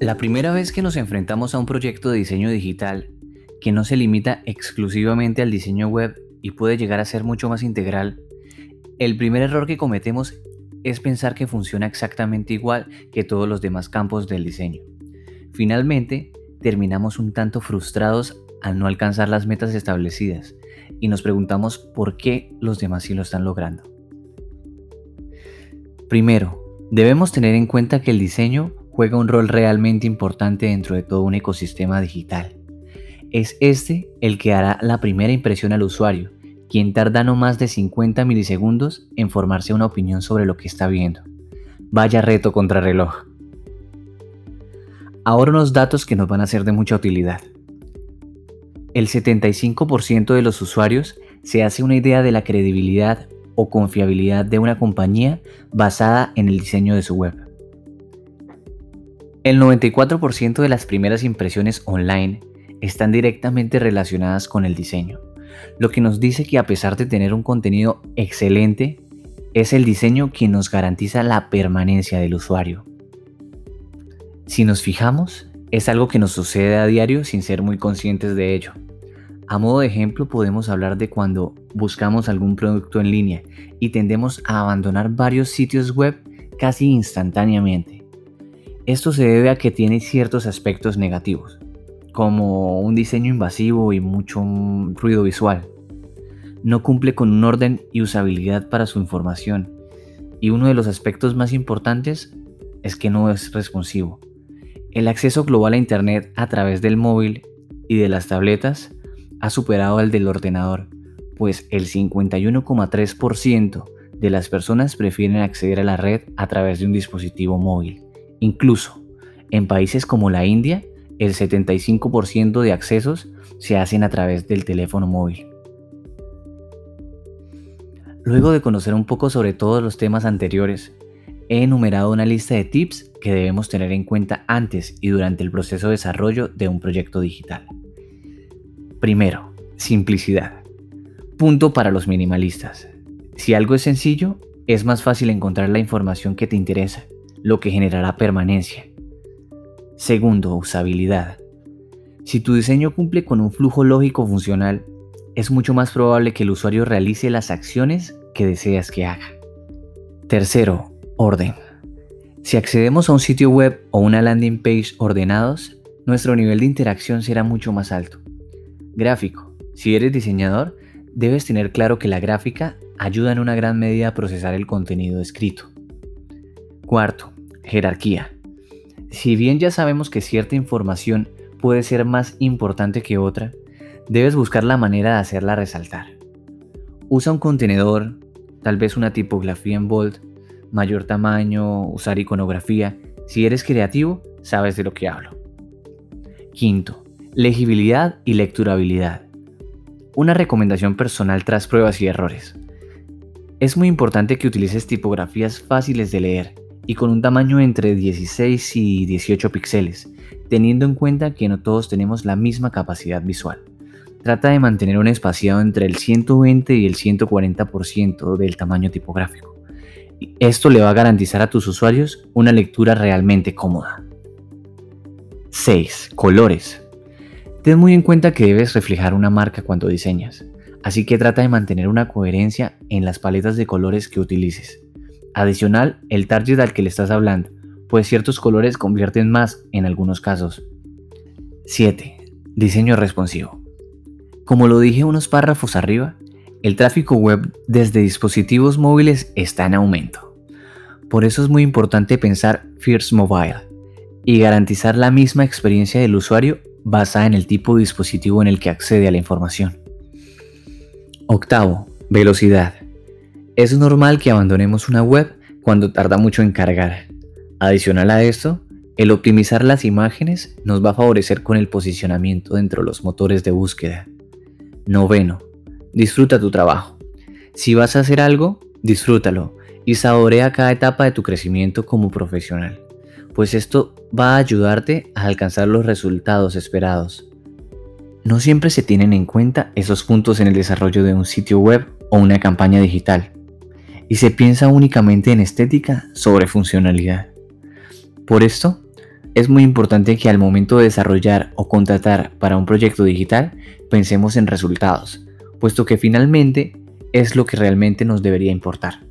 La primera vez que nos enfrentamos a un proyecto de diseño digital que no se limita exclusivamente al diseño web y puede llegar a ser mucho más integral, el primer error que cometemos es pensar que funciona exactamente igual que todos los demás campos del diseño. Finalmente, terminamos un tanto frustrados al no alcanzar las metas establecidas y nos preguntamos por qué los demás sí lo están logrando. Primero, debemos tener en cuenta que el diseño juega un rol realmente importante dentro de todo un ecosistema digital. Es este el que hará la primera impresión al usuario, quien tarda no más de 50 milisegundos en formarse una opinión sobre lo que está viendo. Vaya reto contra reloj. Ahora unos datos que nos van a ser de mucha utilidad. El 75% de los usuarios se hace una idea de la credibilidad o confiabilidad de una compañía basada en el diseño de su web. El 94% de las primeras impresiones online están directamente relacionadas con el diseño, lo que nos dice que a pesar de tener un contenido excelente, es el diseño quien nos garantiza la permanencia del usuario. Si nos fijamos, es algo que nos sucede a diario sin ser muy conscientes de ello. A modo de ejemplo podemos hablar de cuando buscamos algún producto en línea y tendemos a abandonar varios sitios web casi instantáneamente. Esto se debe a que tiene ciertos aspectos negativos, como un diseño invasivo y mucho ruido visual. No cumple con un orden y usabilidad para su información. Y uno de los aspectos más importantes es que no es responsivo. El acceso global a Internet a través del móvil y de las tabletas ha superado al del ordenador, pues el 51,3% de las personas prefieren acceder a la red a través de un dispositivo móvil. Incluso en países como la India, el 75% de accesos se hacen a través del teléfono móvil. Luego de conocer un poco sobre todos los temas anteriores, he enumerado una lista de tips que debemos tener en cuenta antes y durante el proceso de desarrollo de un proyecto digital. Primero, simplicidad. Punto para los minimalistas. Si algo es sencillo, es más fácil encontrar la información que te interesa, lo que generará permanencia. Segundo, usabilidad. Si tu diseño cumple con un flujo lógico funcional, es mucho más probable que el usuario realice las acciones que deseas que haga. Tercero, orden. Si accedemos a un sitio web o una landing page ordenados, nuestro nivel de interacción será mucho más alto. Gráfico. Si eres diseñador, debes tener claro que la gráfica ayuda en una gran medida a procesar el contenido escrito. Cuarto, jerarquía. Si bien ya sabemos que cierta información puede ser más importante que otra, debes buscar la manera de hacerla resaltar. Usa un contenedor, tal vez una tipografía en bold, mayor tamaño, usar iconografía. Si eres creativo, sabes de lo que hablo. Quinto, legibilidad y lecturabilidad. Una recomendación personal tras pruebas y errores. Es muy importante que utilices tipografías fáciles de leer y con un tamaño entre 16 y 18 píxeles, teniendo en cuenta que no todos tenemos la misma capacidad visual. Trata de mantener un espaciado entre el 120 y el 140% del tamaño tipográfico. Esto le va a garantizar a tus usuarios una lectura realmente cómoda. 6. Colores. Ten muy en cuenta que debes reflejar una marca cuando diseñas, así que trata de mantener una coherencia en las paletas de colores que utilices. Adicional, el target al que le estás hablando, pues ciertos colores convierten más en algunos casos. 7. Diseño responsivo. Como lo dije unos párrafos arriba, el tráfico web desde dispositivos móviles está en aumento. Por eso es muy importante pensar First Mobile y garantizar la misma experiencia del usuario basada en el tipo de dispositivo en el que accede a la información. Octavo, velocidad. Es normal que abandonemos una web cuando tarda mucho en cargar. Adicional a esto, el optimizar las imágenes nos va a favorecer con el posicionamiento dentro de los motores de búsqueda. Noveno, Disfruta tu trabajo. Si vas a hacer algo, disfrútalo y saborea cada etapa de tu crecimiento como profesional, pues esto va a ayudarte a alcanzar los resultados esperados. No siempre se tienen en cuenta esos puntos en el desarrollo de un sitio web o una campaña digital, y se piensa únicamente en estética sobre funcionalidad. Por esto, Es muy importante que al momento de desarrollar o contratar para un proyecto digital pensemos en resultados, puesto que finalmente es lo que realmente nos debería importar.